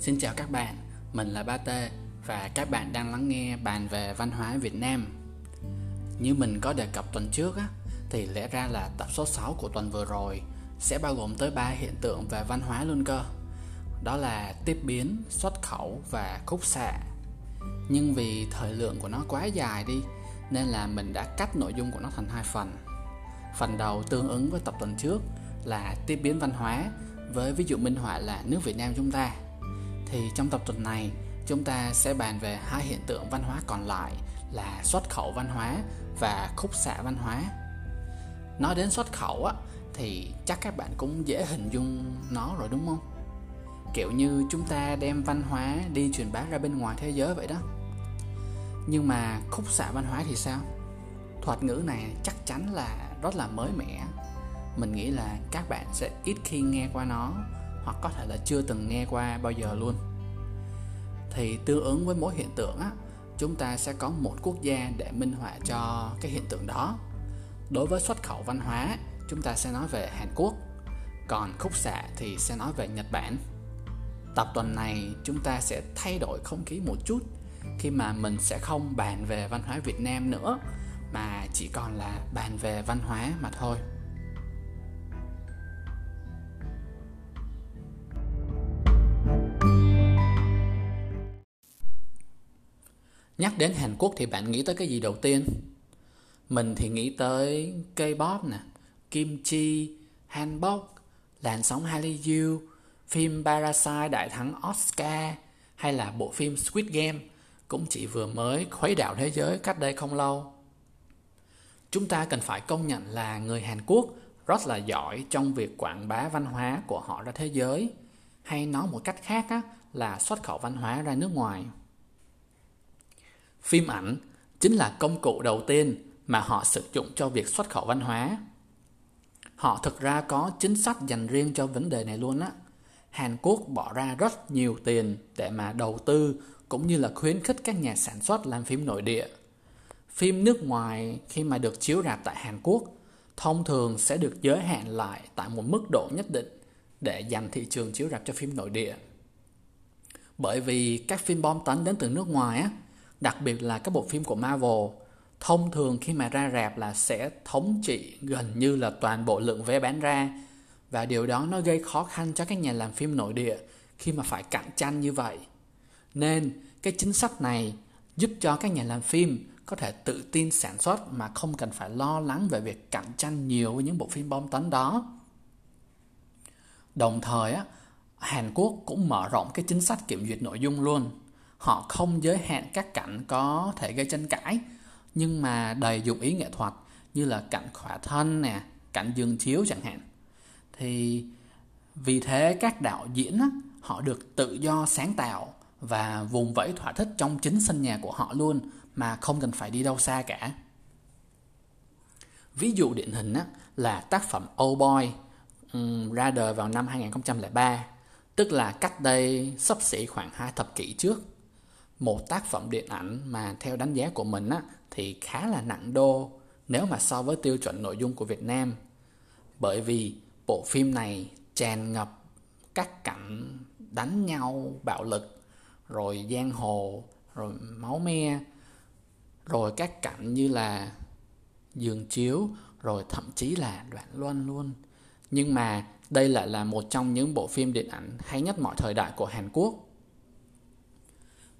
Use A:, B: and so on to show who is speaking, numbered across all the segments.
A: Xin chào các bạn, mình là Ba Tê và các bạn đang lắng nghe bàn về văn hóa Việt Nam. Như mình có đề cập tuần trước á, thì lẽ ra là tập số 6 của tuần vừa rồi sẽ bao gồm tới 3 hiện tượng về văn hóa luôn cơ. Đó là tiếp biến, xuất khẩu và khúc xạ. Nhưng vì thời lượng của nó quá dài đi nên là mình đã cắt nội dung của nó thành hai phần. Phần đầu tương ứng với tập tuần trước là tiếp biến văn hóa với ví dụ minh họa là nước Việt Nam chúng ta thì trong tập tuần này, chúng ta sẽ bàn về hai hiện tượng văn hóa còn lại là xuất khẩu văn hóa và khúc xạ văn hóa. Nói đến xuất khẩu á, thì chắc các bạn cũng dễ hình dung nó rồi, đúng không? Kiểu như chúng ta đem văn hóa đi truyền bá ra bên ngoài thế giới vậy đó. Nhưng mà khúc xạ văn hóa thì sao? Thuật ngữ này chắc chắn là rất là mới mẻ. Mình nghĩ là các bạn sẽ ít khi nghe qua nó hoặc có thể là chưa từng nghe qua bao giờ luôn. Thì tương ứng với mỗi hiện tượng á, chúng ta sẽ có một quốc gia để minh họa cho cái hiện tượng đó. Đối với xuất khẩu văn hóa, chúng ta sẽ nói về hàn quốc, còn khúc xạ thì sẽ nói về nhật bản. Tập tuần này, chúng ta sẽ thay đổi không khí một chút khi mà mình sẽ không bàn về văn hóa việt nam nữa, mà chỉ còn là bàn về văn hóa mà thôi. Nhắc đến Hàn Quốc thì bạn nghĩ tới cái gì đầu tiên? Mình thì nghĩ tới K-pop nè, kim chi hanbok, làn sóng Hallyu, phim Parasite đại thắng Oscar hay là bộ phim Squid Game cũng chỉ vừa mới khuấy đảo thế giới cách đây không lâu. Chúng ta cần phải công nhận là người Hàn Quốc rất là giỏi trong việc quảng bá văn hóa của họ ra thế giới hay nói một cách khác á, là xuất khẩu văn hóa ra nước ngoài. Phim ảnh chính là công cụ đầu tiên mà họ sử dụng cho việc xuất khẩu văn hóa. Họ thực ra có chính sách dành riêng cho vấn đề này luôn á. Hàn Quốc bỏ ra rất nhiều tiền để mà đầu tư cũng như là khuyến khích các nhà sản xuất làm phim nội địa. Phim nước ngoài khi mà được chiếu rạp tại Hàn Quốc thông thường sẽ được giới hạn lại tại một mức độ nhất định để dành thị trường chiếu rạp cho phim nội địa. Bởi vì các phim bom tấn đến từ nước ngoài á, đặc biệt là các bộ phim của Marvel, thông thường khi mà ra rạp là sẽ thống trị gần như là toàn bộ lượng vé bán ra. Và điều đó nó gây khó khăn cho các nhà làm phim nội địa khi mà phải cạnh tranh như vậy. Nên, cái chính sách này giúp cho các nhà làm phim có thể tự tin sản xuất mà không cần phải lo lắng về việc cạnh tranh nhiều với những bộ phim bom tấn đó. Đồng thời á, Hàn Quốc cũng mở rộng cái chính sách kiểm duyệt nội dung luôn họ không giới hạn các cảnh có thể gây tranh cãi nhưng mà đầy dụng ý nghệ thuật như là cảnh khỏa thân nè cảnh giường chiếu chẳng hạn. Thì vì thế các đạo diễn á, họ được tự do sáng tạo và vùng vẫy thỏa thích trong chính sân nhà của họ luôn mà không cần phải đi đâu xa cả. Ví dụ điển hình á, là tác phẩm Old Boy um, ra đời vào năm 2003 tức là cách đây sắp xỉ khoảng hai thập kỷ trước một tác phẩm điện ảnh mà theo đánh giá của mình á, thì khá là nặng đô nếu mà so với tiêu chuẩn nội dung của Việt Nam. Bởi vì bộ phim này tràn ngập các cảnh đánh nhau bạo lực, rồi giang hồ, rồi máu me, rồi các cảnh như là giường chiếu, rồi thậm chí là đoạn luân luôn. Nhưng mà đây lại là một trong những bộ phim điện ảnh hay nhất mọi thời đại của Hàn Quốc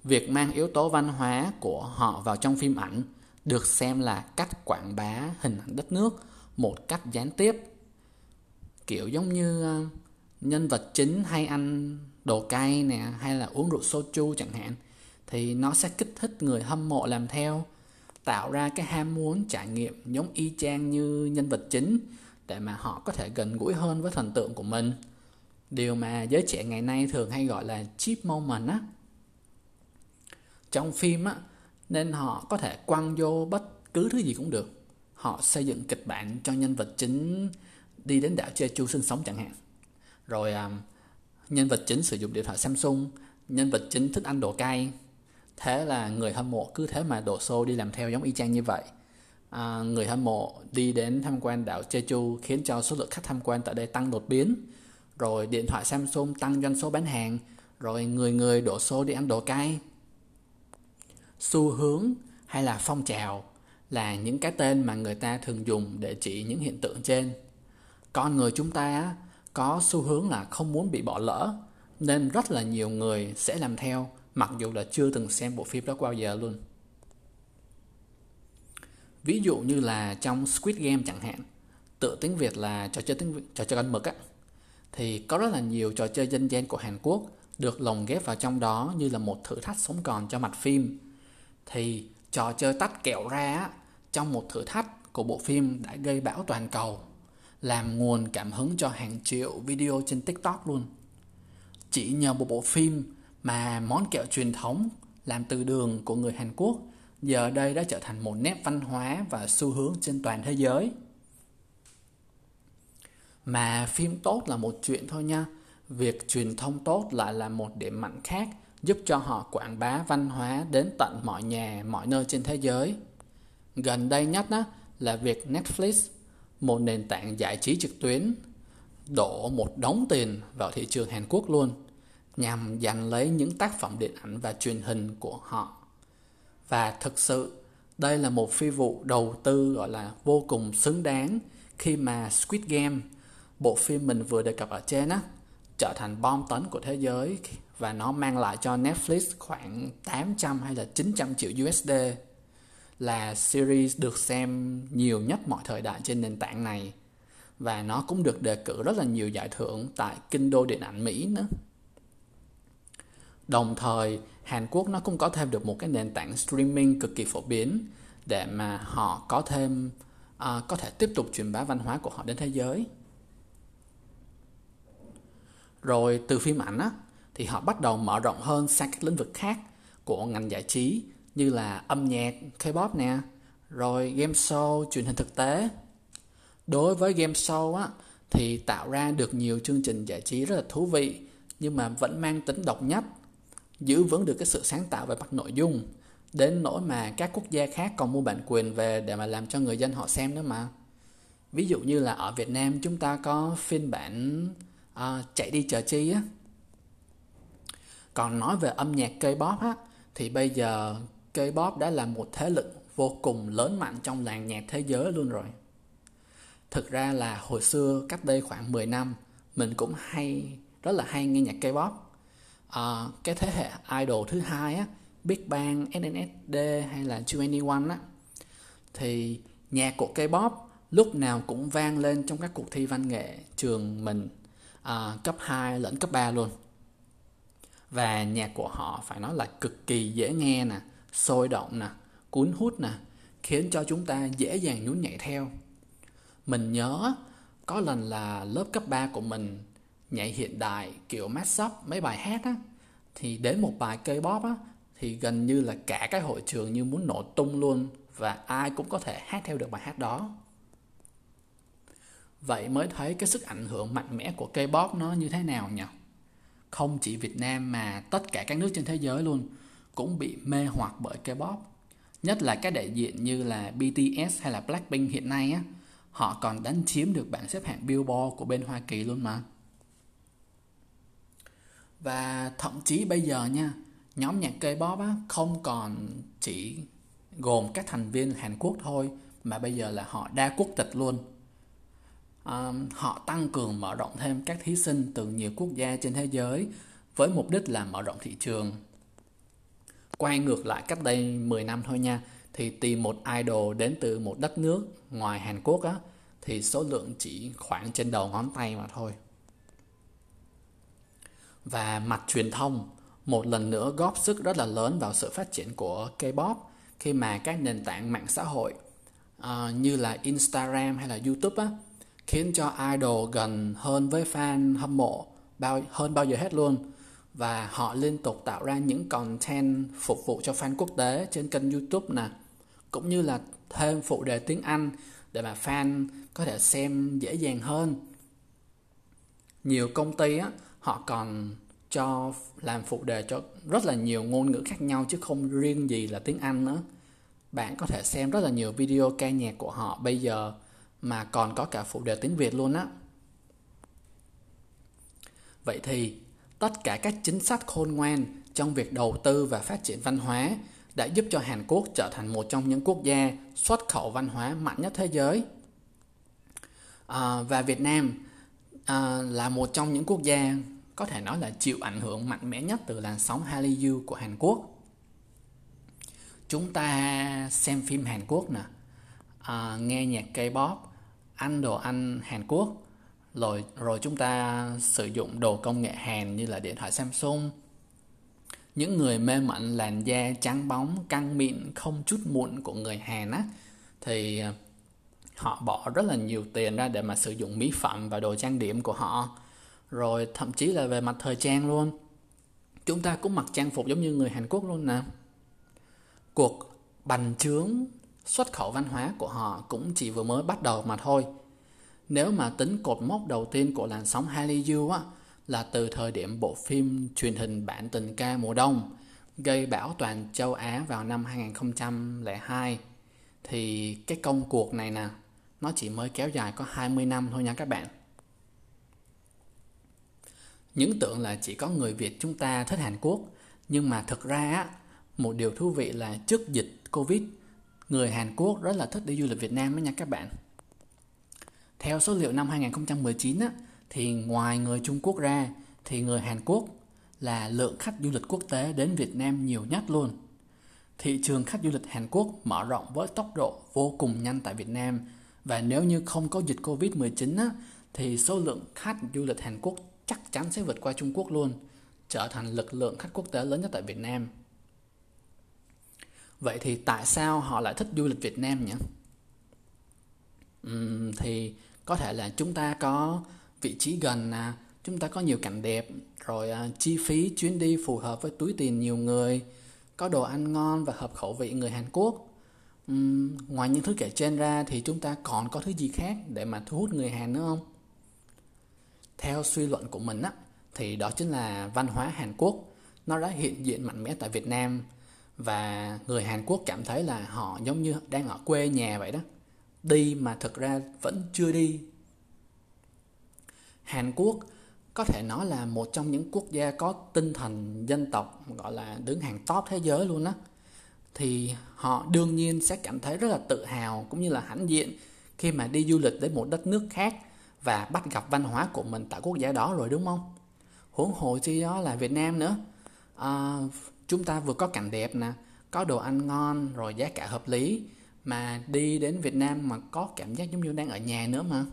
A: việc mang yếu tố văn hóa của họ vào trong phim ảnh được xem là cách quảng bá hình ảnh đất nước một cách gián tiếp. Kiểu giống như ờ, nhân vật chính hay ăn đồ cay nè, hay là uống rượu soju chẳng hạn, thì nó sẽ kích thích người hâm mộ làm theo, tạo ra cái ham muốn trải nghiệm giống y chang như nhân vật chính để mà họ có thể gần gũi hơn với thần tượng của mình. Điều mà giới trẻ ngày nay thường hay gọi là cheap moment á trong phim á nên họ có thể quăng vô bất cứ thứ gì cũng được. Họ xây dựng kịch bản cho nhân vật chính đi đến đảo Jeju sinh sống chẳng hạn. Rồi um, nhân vật chính sử dụng điện thoại Samsung nhân vật chính thích ăn đồ cay. Thế là người hâm mộ cứ thế mà đổ xô đi làm theo giống y chang như vậy. À, người hâm mộ đi đến tham quan đảo Jeju khiến cho số lượng khách tham quan tại đây tăng đột biến. Rồi điện thoại Samsung tăng doanh số bán hàng. Rồi người người đổ xô đi ăn đồ cay. Xu hướng hay là phong trào là những cái tên mà người ta thường dùng để chỉ những hiện tượng trên. Con người chúng ta có xu hướng là không muốn bị bỏ lỡ, nên rất là nhiều người sẽ làm theo mặc dù là chưa từng xem bộ phim đó bao giờ luôn. Ví dụ như là trong Squid Game chẳng hạn, tự tiếng Việt là trò chơi tiếng trò chơi con mực á, thì có rất là nhiều trò chơi dân gian của Hàn Quốc được lồng ghép vào trong đó như là một thử thách sống còn cho mặt phim. Thì trò chơi tách kẹo ra á, trong một thử thách của bộ phim đã gây bão toàn cầu, làm nguồn cảm hứng cho hàng triệu video trên TikTok luôn. Chỉ nhờ một bộ phim mà món kẹo truyền thống làm từ đường của người Hàn Quốc giờ đây đã trở thành một nét văn hóa và xu hướng trên toàn thế giới. Mà phim tốt là một chuyện thôi nha, việc truyền thông tốt lại là một điểm mạnh khác giúp cho họ quảng bá văn hóa đến tận mọi nhà, mọi nơi trên thế giới. Gần đây nhất đó là việc Netflix, một nền tảng giải trí trực tuyến, đổ một đống tiền vào thị trường Hàn Quốc luôn, nhằm giành lấy những tác phẩm điện ảnh và truyền hình của họ. Và thực sự, đây là một phi vụ đầu tư gọi là vô cùng xứng đáng khi mà Squid Game, bộ phim mình vừa đề cập ở trên á, trở thành bom tấn của thế giới và nó mang lại cho Netflix khoảng 800 hay là 900 triệu USD là series được xem nhiều nhất mọi thời đại trên nền tảng này và nó cũng được đề cử rất là nhiều giải thưởng tại kinh đô điện ảnh Mỹ nữa. Đồng thời, Hàn Quốc nó cũng có thêm được một cái nền tảng streaming cực kỳ phổ biến để mà họ có thêm uh, có thể tiếp tục truyền bá văn hóa của họ đến thế giới. Rồi từ phim ảnh á, thì họ bắt đầu mở rộng hơn sang các lĩnh vực khác của ngành giải trí như là âm nhạc, K-pop nè, rồi game show, truyền hình thực tế. Đối với game show á, thì tạo ra được nhiều chương trình giải trí rất là thú vị nhưng mà vẫn mang tính độc nhất, giữ vững được cái sự sáng tạo về mặt nội dung đến nỗi mà các quốc gia khác còn mua bản quyền về để mà làm cho người dân họ xem nữa mà. Ví dụ như là ở Việt Nam chúng ta có phiên bản uh, chạy đi chờ chi á. Còn nói về âm nhạc K-pop á thì bây giờ K-pop đã là một thế lực vô cùng lớn mạnh trong làng nhạc thế giới luôn rồi. Thực ra là hồi xưa cách đây khoảng 10 năm mình cũng hay rất là hay nghe nhạc K-pop. À, cái thế hệ idol thứ hai á, Big Bang, SNSD hay là 21 á thì nhạc của K-pop lúc nào cũng vang lên trong các cuộc thi văn nghệ trường mình à, cấp 2 lẫn cấp 3 luôn. Và nhạc của họ phải nói là cực kỳ dễ nghe nè, sôi động nè, cuốn hút nè, khiến cho chúng ta dễ dàng nhún nhảy theo. Mình nhớ có lần là lớp cấp 3 của mình nhảy hiện đại kiểu mashup mấy bài hát á thì đến một bài K-pop á thì gần như là cả cái hội trường như muốn nổ tung luôn và ai cũng có thể hát theo được bài hát đó. Vậy mới thấy cái sức ảnh hưởng mạnh mẽ của K-pop nó như thế nào nhỉ? Không chỉ Việt Nam mà tất cả các nước trên thế giới luôn cũng bị mê hoặc bởi K-pop. Nhất là các đại diện như là BTS hay là Blackpink hiện nay á, họ còn đánh chiếm được bảng xếp hạng Billboard của bên Hoa Kỳ luôn mà. Và thậm chí bây giờ nha, nhóm nhạc K-pop á, không còn chỉ gồm các thành viên Hàn Quốc thôi mà bây giờ là họ đa quốc tịch luôn um, họ tăng cường mở rộng thêm các thí sinh từ nhiều quốc gia trên thế giới với mục đích là mở rộng thị trường quay ngược lại cách đây 10 năm thôi nha thì tìm một idol đến từ một đất nước ngoài Hàn Quốc á thì số lượng chỉ khoảng trên đầu ngón tay mà thôi. Và mặt truyền thông một lần nữa góp sức rất là lớn vào sự phát triển của K-pop khi mà các nền tảng mạng xã hội uh, như là Instagram hay là YouTube á khiến cho idol gần hơn với fan hâm mộ bao, hơn bao giờ hết luôn và họ liên tục tạo ra những content phục vụ cho fan quốc tế trên kênh YouTube nè, cũng như là thêm phụ đề tiếng Anh để mà fan có thể xem dễ dàng hơn. Nhiều công ty á, họ còn cho làm phụ đề cho rất là nhiều ngôn ngữ khác nhau chứ không riêng gì là tiếng Anh nữa. Bạn có thể xem rất là nhiều video ca nhạc của họ bây giờ mà còn có cả phụ đề tiếng Việt luôn á. Vậy thì tất cả các chính sách khôn ngoan trong việc đầu tư và phát triển văn hóa đã giúp cho Hàn Quốc trở thành một trong những quốc gia xuất khẩu văn hóa mạnh nhất thế giới. À, và Việt Nam à, là một trong những quốc gia có thể nói là chịu ảnh hưởng mạnh mẽ nhất từ làn sóng Hallyu của Hàn Quốc. Chúng ta xem phim Hàn Quốc nè, à, nghe nhạc K-pop, ăn đồ ăn Hàn Quốc, rồi rồi chúng ta sử dụng đồ công nghệ Hàn như là điện thoại Samsung. Những người mê mẩn làn da trắng bóng, căng mịn, không chút mụn của người Hàn á thì ờ, họ bỏ rất là nhiều tiền ra để mà sử dụng mỹ phẩm và đồ trang điểm của họ. Rồi thậm chí là về mặt thời trang luôn. Chúng ta cũng mặc trang phục giống như người Hàn Quốc luôn nè. Cuộc bành trướng xuất khẩu văn hóa của họ cũng chỉ vừa mới bắt đầu mà thôi. Nếu mà tính cột mốc đầu tiên của làn sóng Hallyu á, là từ thời điểm bộ phim truyền hình bản tình ca mùa đông gây bão toàn châu Á vào năm 2002 thì cái công cuộc này nè, nó chỉ mới kéo dài có 20 năm thôi nha các bạn. Những tưởng là chỉ có người Việt chúng ta thích Hàn Quốc, nhưng mà thực ra á, một điều thú vị là trước dịch Covid người Hàn Quốc rất là thích đi du lịch Việt Nam đó nha các bạn theo số liệu năm 2019 á thì ngoài người Trung Quốc ra thì người Hàn Quốc là lượng khách du lịch quốc tế đến Việt Nam nhiều nhất luôn. Thị trường khách du lịch Hàn Quốc mở rộng với tốc độ vô cùng nhanh tại Việt Nam và nếu như không có dịch Covid-19 á, thì số lượng khách du lịch Hàn Quốc chắc chắn sẽ vượt qua Trung Quốc luôn, trở thành lực lượng khách quốc tế lớn nhất tại Việt Nam. Vậy thì tại sao họ lại thích du lịch Việt Nam nhỉ? Uhm, thì có thể là chúng ta có vị trí gần nè, chúng ta có nhiều cảnh đẹp, rồi uh, chi phí chuyến đi phù hợp với túi tiền nhiều người, có đồ ăn ngon và hợp khẩu vị người Hàn Quốc uhm, ngoài những thứ kể trên ra thì chúng ta còn có thứ gì khác để mà thu hút người Hàn nữa không? Theo suy luận của mình á, thì đó chính là văn hóa Hàn Quốc. Nó đã hiện diện mạnh mẽ tại Việt Nam và người Hàn Quốc cảm thấy là họ giống như đang ở quê nhà vậy đó. Đi mà thực ra vẫn chưa đi. Hàn Quốc có thể nói là một trong những quốc gia có tinh thần dân tộc gọi là đứng hàng top thế giới luôn á thì họ đương nhiên sẽ cảm thấy rất là tự hào cũng như là hãnh diện khi mà đi du lịch đến một đất nước khác và bắt gặp văn hóa của mình tại quốc gia đó rồi đúng không? Huống hồ chi đó là Việt Nam nữa. À, chúng ta vừa có cảnh đẹp nè, có đồ ăn ngon rồi giá cả hợp lý mà đi đến Việt Nam mà có cảm giác giống như đang ở nhà nữa mà.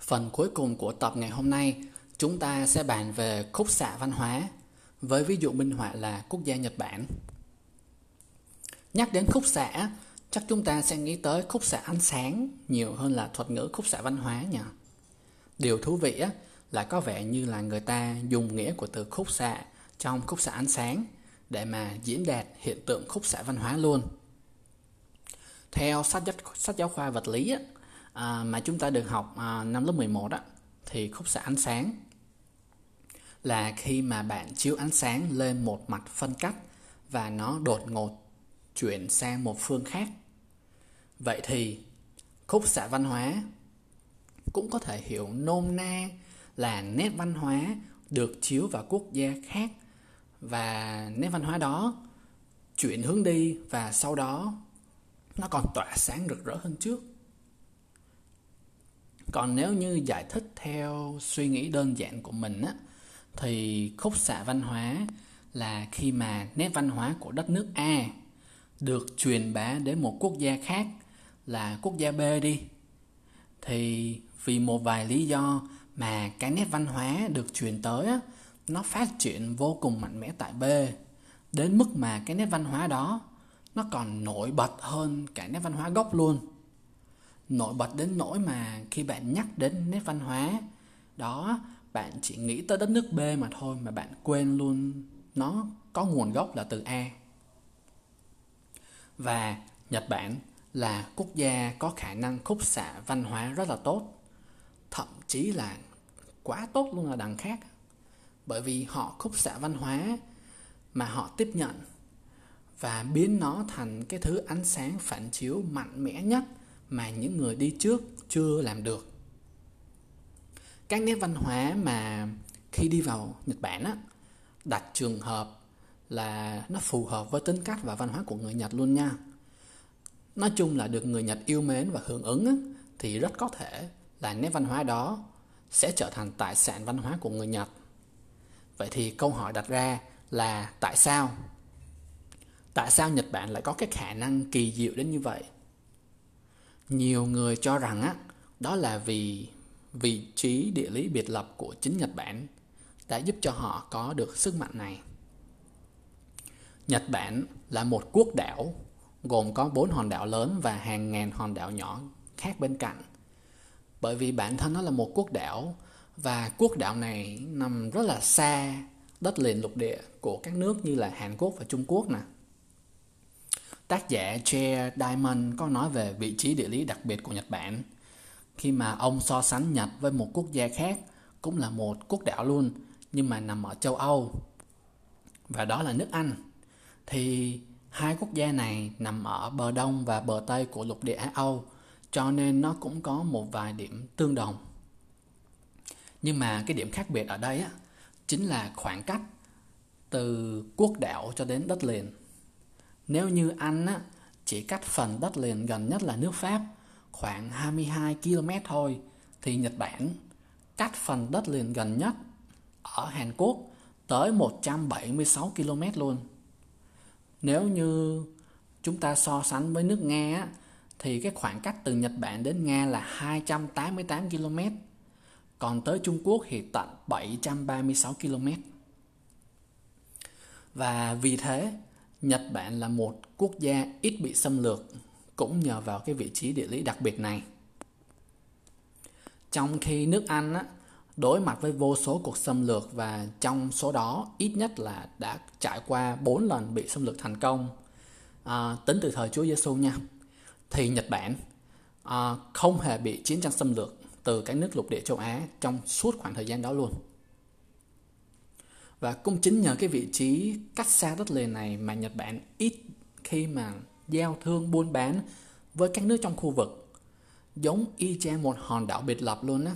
A: Phần cuối cùng của tập ngày hôm nay, chúng ta sẽ bàn về khúc xạ văn hóa, với ví dụ minh họa là quốc gia Nhật Bản. Nhắc đến khúc xạ, chắc chúng ta sẽ nghĩ tới khúc xạ ánh sáng nhiều hơn là thuật ngữ khúc xạ văn hóa nhỉ. Điều thú vị á, là có vẻ như là người ta dùng nghĩa của từ khúc xạ trong khúc xạ ánh sáng để mà diễn đạt hiện tượng khúc xạ văn hóa luôn. Theo sách, sách giáo khoa vật lý á, à, mà chúng ta được học à, năm lớp 11 á thì khúc xạ ánh sáng là khi mà bạn chiếu ánh sáng lên một mặt phân cách và nó đột ngột chuyển sang một phương khác. Vậy thì, khúc xạ văn hóa cũng có thể hiểu nôm na là nét văn hóa được chiếu vào quốc gia khác và nét văn hóa đó chuyển hướng đi và sau đó nó còn tỏa sáng rực rỡ hơn trước. Còn nếu như giải thích theo suy nghĩ đơn giản của mình á, thì khúc xạ văn hóa là khi mà nét văn hóa của đất nước A được truyền bá đến một quốc gia khác là quốc gia B đi. Thì vì một vài lý do mà cái nét văn hóa được truyền tới á, nó phát triển vô cùng mạnh mẽ tại B. Đến mức mà cái nét văn hóa đó nó còn nổi bật hơn cả nét văn hóa gốc luôn. Nổi bật đến nỗi mà khi bạn nhắc đến nét văn hóa đó bạn chỉ nghĩ tới đất nước B mà thôi mà bạn quên luôn nó có nguồn gốc là từ A. Và Nhật Bản là quốc gia có khả năng khúc xạ văn hóa rất là tốt. Thậm chí là quá tốt luôn là đằng khác. Bởi vì họ khúc xạ văn hóa mà họ tiếp nhận và biến nó thành cái thứ ánh sáng phản chiếu mạnh mẽ nhất mà những người đi trước chưa làm được các nét văn hóa mà khi đi vào Nhật Bản á, đặt trường hợp là nó phù hợp với tính cách và văn hóa của người Nhật luôn nha. Nói chung là được người Nhật yêu mến và hưởng ứng thì rất có thể là nét văn hóa đó sẽ trở thành tài sản văn hóa của người Nhật. Vậy thì câu hỏi đặt ra là tại sao? Tại sao Nhật Bản lại có cái khả năng kỳ diệu đến như vậy? Nhiều người cho rằng á, đó là vì vị trí địa lý biệt lập của chính Nhật Bản đã giúp cho họ có được sức mạnh này. Nhật Bản là một quốc đảo gồm có bốn hòn đảo lớn và hàng ngàn hòn đảo nhỏ khác bên cạnh. Bởi vì bản thân nó là một quốc đảo, và quốc đảo này nằm rất là xa đất liền lục địa của các nước như là Hàn Quốc và Trung Quốc nè. Tác giả Chair Diamond có nói về vị trí địa lý đặc biệt của Nhật Bản khi mà ông so sánh Nhật với một quốc gia khác cũng là một quốc đảo luôn, nhưng mà nằm ở châu Âu, và đó là nước Anh, thì hai quốc gia này nằm ở bờ đông và bờ tây của lục địa Á Âu, cho nên nó cũng có một vài điểm tương đồng nhưng mà cái điểm khác biệt ở đây á, chính là khoảng cách từ quốc đảo cho đến đất liền nếu như Anh á, chỉ cách phần đất liền gần nhất là nước Pháp, khoảng 22 km thôi, thì Nhật Bản cách phần đất liền gần nhất ở Hàn Quốc tới 176 km luôn. Nếu như chúng ta so sánh với nước Nga thì cái khoảng cách từ Nhật Bản đến Nga là 288 km. Còn tới Trung Quốc thì tận 736 km. Và vì thế, Nhật Bản là một quốc gia ít bị xâm lược cũng nhờ vào cái vị trí địa lý đặc biệt này. Trong khi nước Anh á, đối mặt với vô số cuộc xâm lược và trong số đó ít nhất là đã trải qua 4 lần bị xâm lược thành công. À, tính từ thời Chúa Giêsu nha thì Nhật Bản à, không hề bị chiến tranh xâm lược từ các nước lục địa châu Á trong suốt khoảng thời gian đó luôn. Và cũng chính nhờ cái vị trí cách xa đất liền này mà Nhật Bản ít khi mà giao thương buôn bán với các nước trong khu vực giống y chang một hòn đảo biệt lập luôn á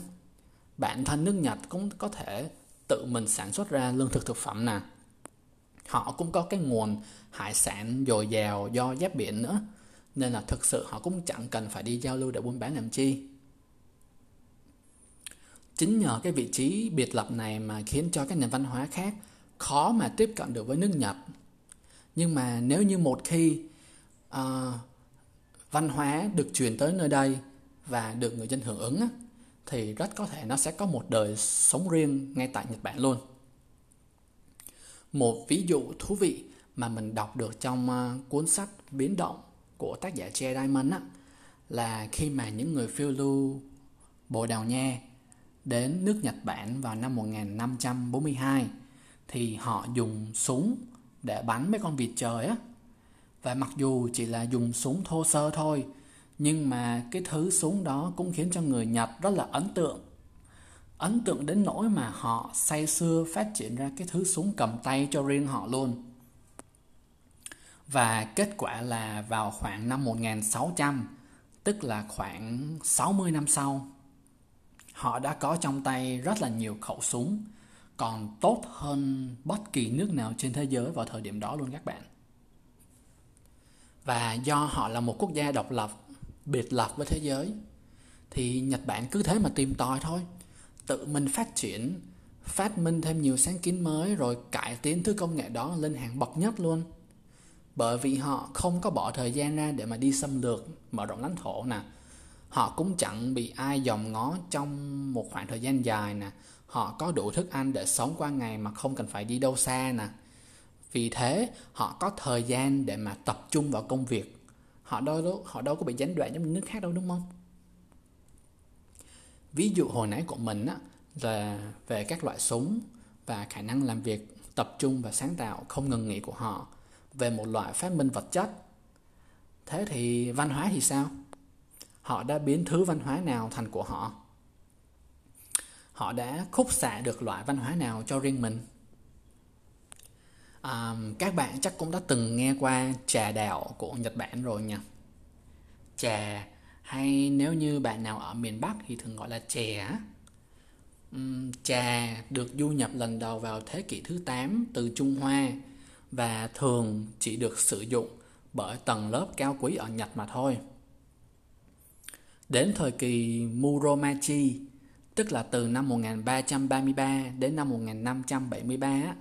A: bản thân nước Nhật cũng có thể tự mình sản xuất ra lương thực thực phẩm nè. Họ cũng có cái nguồn hải sản dồi dào do giáp biển nữa nên là thực sự họ cũng chẳng cần phải đi giao lưu để buôn bán làm chi. Chính nhờ cái vị trí biệt lập này mà khiến cho các nền văn hóa khác khó mà tiếp cận được với nước Nhật. Nhưng mà nếu như một khi uh, văn hóa được truyền tới nơi đây và được người dân hưởng ứng thì rất có thể nó sẽ có một đời sống riêng ngay tại Nhật Bản luôn. Một ví dụ thú vị mà mình đọc được trong à, cuốn sách Biến động của tác giả Che Diamond á, là khi mà những người phiêu lưu Bồ Đào Nha đến nước Nhật Bản vào năm 1542 thì họ dùng súng để bắn mấy con vịt trời á. Và mặc dù chỉ là dùng súng thô sơ thôi nhưng mà cái thứ súng đó cũng khiến cho người Nhật rất là ấn tượng. Ấn tượng đến nỗi mà họ say sưa phát triển ra cái thứ súng cầm tay cho riêng họ luôn. Và kết quả là vào khoảng năm 1600 tức là khoảng 60 năm sau, họ đã có trong tay rất là nhiều khẩu súng, còn tốt hơn bất kỳ nước nào trên thế giới vào thời điểm đó luôn các bạn. Và do họ là một quốc gia độc lập biệt lập với thế giới. Thì Nhật Bản cứ thế mà tìm tòi thôi. Tự mình phát triển, phát minh thêm nhiều sáng kiến mới, rồi cải tiến thứ công nghệ đó lên hàng bậc nhất luôn. Bởi vì họ không có bỏ thời gian ra để mà đi xâm lược, mở rộng lãnh thổ nè. Họ cũng chẳng bị ai dòm ngó trong một khoảng thời gian dài nè. Họ có đủ thức ăn để sống qua ngày mà không cần phải đi đâu xa nè. Vì thế, họ có thời gian để mà tập trung vào công việc họ đâu họ đâu có bị gián đoạn giống nước khác đâu, đúng không? Ví dụ hồi nãy của mình á, là về các loại súng và khả năng làm việc tập trung và sáng tạo không ngừng nghỉ của họ về một loại phát minh vật chất. Thế thì văn hóa thì sao? Họ đã biến thứ văn hóa nào thành của họ? Họ đã khúc xạ được loại văn hóa nào cho riêng mình? À, các bạn chắc cũng đã từng nghe qua trà đạo của nhật bản rồi nha. Trà hay nếu như bạn nào ở miền bắc thì thường gọi là chè um, trà được du nhập lần đầu vào thế kỷ thứ 8 từ trung hoa và thường chỉ được sử dụng bởi tầng lớp cao quý ở nhật mà thôi. Đến thời kỳ muromachi tức là từ năm 1333 đến năm 1573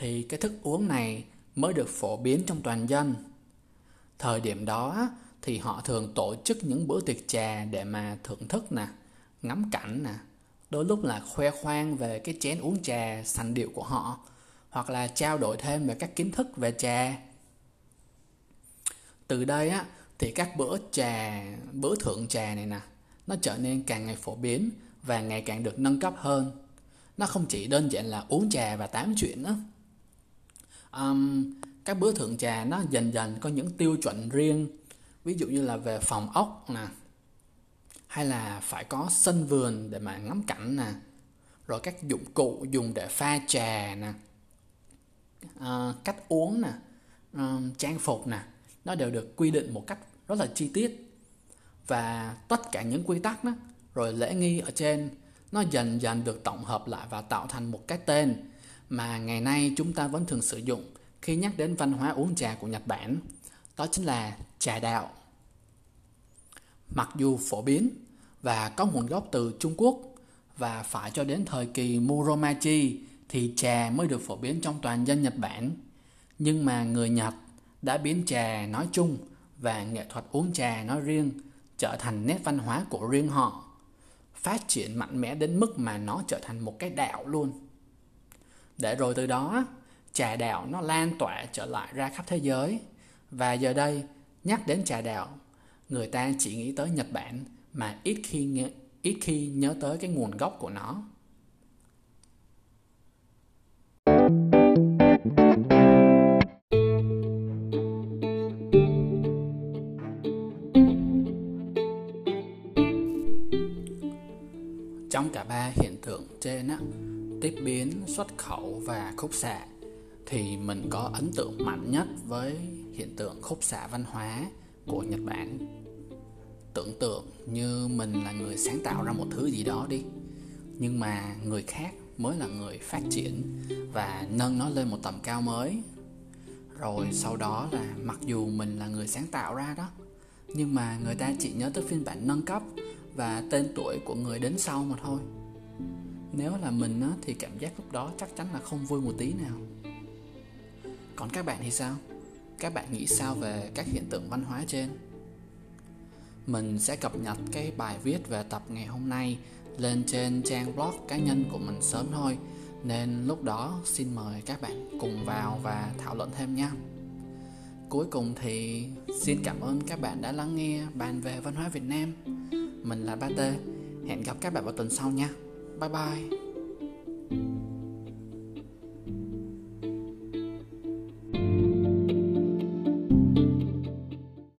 A: thì cái thức uống này mới được phổ biến trong toàn dân. Thời điểm đó thì họ thường tổ chức những bữa tiệc trà để mà thưởng thức nè, ngắm cảnh nè, đôi lúc là khoe khoang về cái chén uống trà sành điệu của họ hoặc là trao đổi thêm về các kiến thức về trà. Từ đây á thì các bữa trà, bữa thưởng trà này nè, nó trở nên càng ngày phổ biến và ngày càng được nâng cấp hơn. Nó không chỉ đơn giản là uống trà và tám chuyện nữa um, các bữa thượng trà nó dần dần có những tiêu chuẩn riêng. Ví dụ như là về phòng ốc nè hay là phải có sân vườn để mà ngắm cảnh nè rồi các dụng cụ dùng để pha trà nè uh, cách uống nè uh, trang phục nè nó đều được quy định một cách rất là chi tiết. Và tất cả những quy tắc đó rồi lễ nghi ở trên nó dần dần được tổng hợp lại và tạo thành một cái tên mà ngày nay chúng ta vẫn thường sử dụng khi nhắc đến văn hóa uống trà của Nhật Bản, đó chính là trà đạo. Mặc dù phổ biến và có nguồn gốc từ Trung Quốc và phải cho đến thời kỳ Muromachi thì trà mới được phổ biến trong toàn dân Nhật Bản. Nhưng mà người Nhật đã biến trà nói chung và nghệ thuật uống trà nói riêng trở thành nét văn hóa của riêng họ, phát triển mạnh mẽ đến mức mà nó trở thành một cái đạo luôn để rồi từ đó, trà đạo nó lan tỏa trở lại ra khắp thế giới. Và giờ đây, nhắc đến trà đạo người ta chỉ nghĩ tới nhật bản, mà ít khi ít khi nhớ tới cái nguồn gốc của nó. Trong cả ba hiện tượng trên á tiếp biến, xuất khẩu và khúc xạ thì mình có ấn tượng mạnh nhất với hiện tượng khúc xạ văn hóa của Nhật Bản. Tưởng tượng như mình là người sáng tạo ra một thứ gì đó đi, nhưng mà người khác mới là người phát triển và nâng nó lên một tầm cao mới. Rồi sau đó là mặc dù mình là người sáng tạo ra đó, nhưng mà người ta chỉ nhớ tới phiên bản nâng cấp và tên tuổi của người đến sau mà thôi nếu là mình á, thì cảm giác lúc đó chắc chắn là không vui một tí nào. Còn các bạn thì sao? Các bạn nghĩ sao về các hiện tượng văn hóa trên? Mình sẽ cập nhật cái bài viết về tập ngày hôm nay lên trên trang blog cá nhân của mình sớm thôi. Nên lúc đó xin mời các bạn cùng vào và thảo luận thêm nha. Cuối cùng thì xin cảm ơn các bạn đã lắng nghe bàn về văn hóa việt nam. Mình là ba t hẹn gặp các bạn vào tuần sau nha. 拜拜。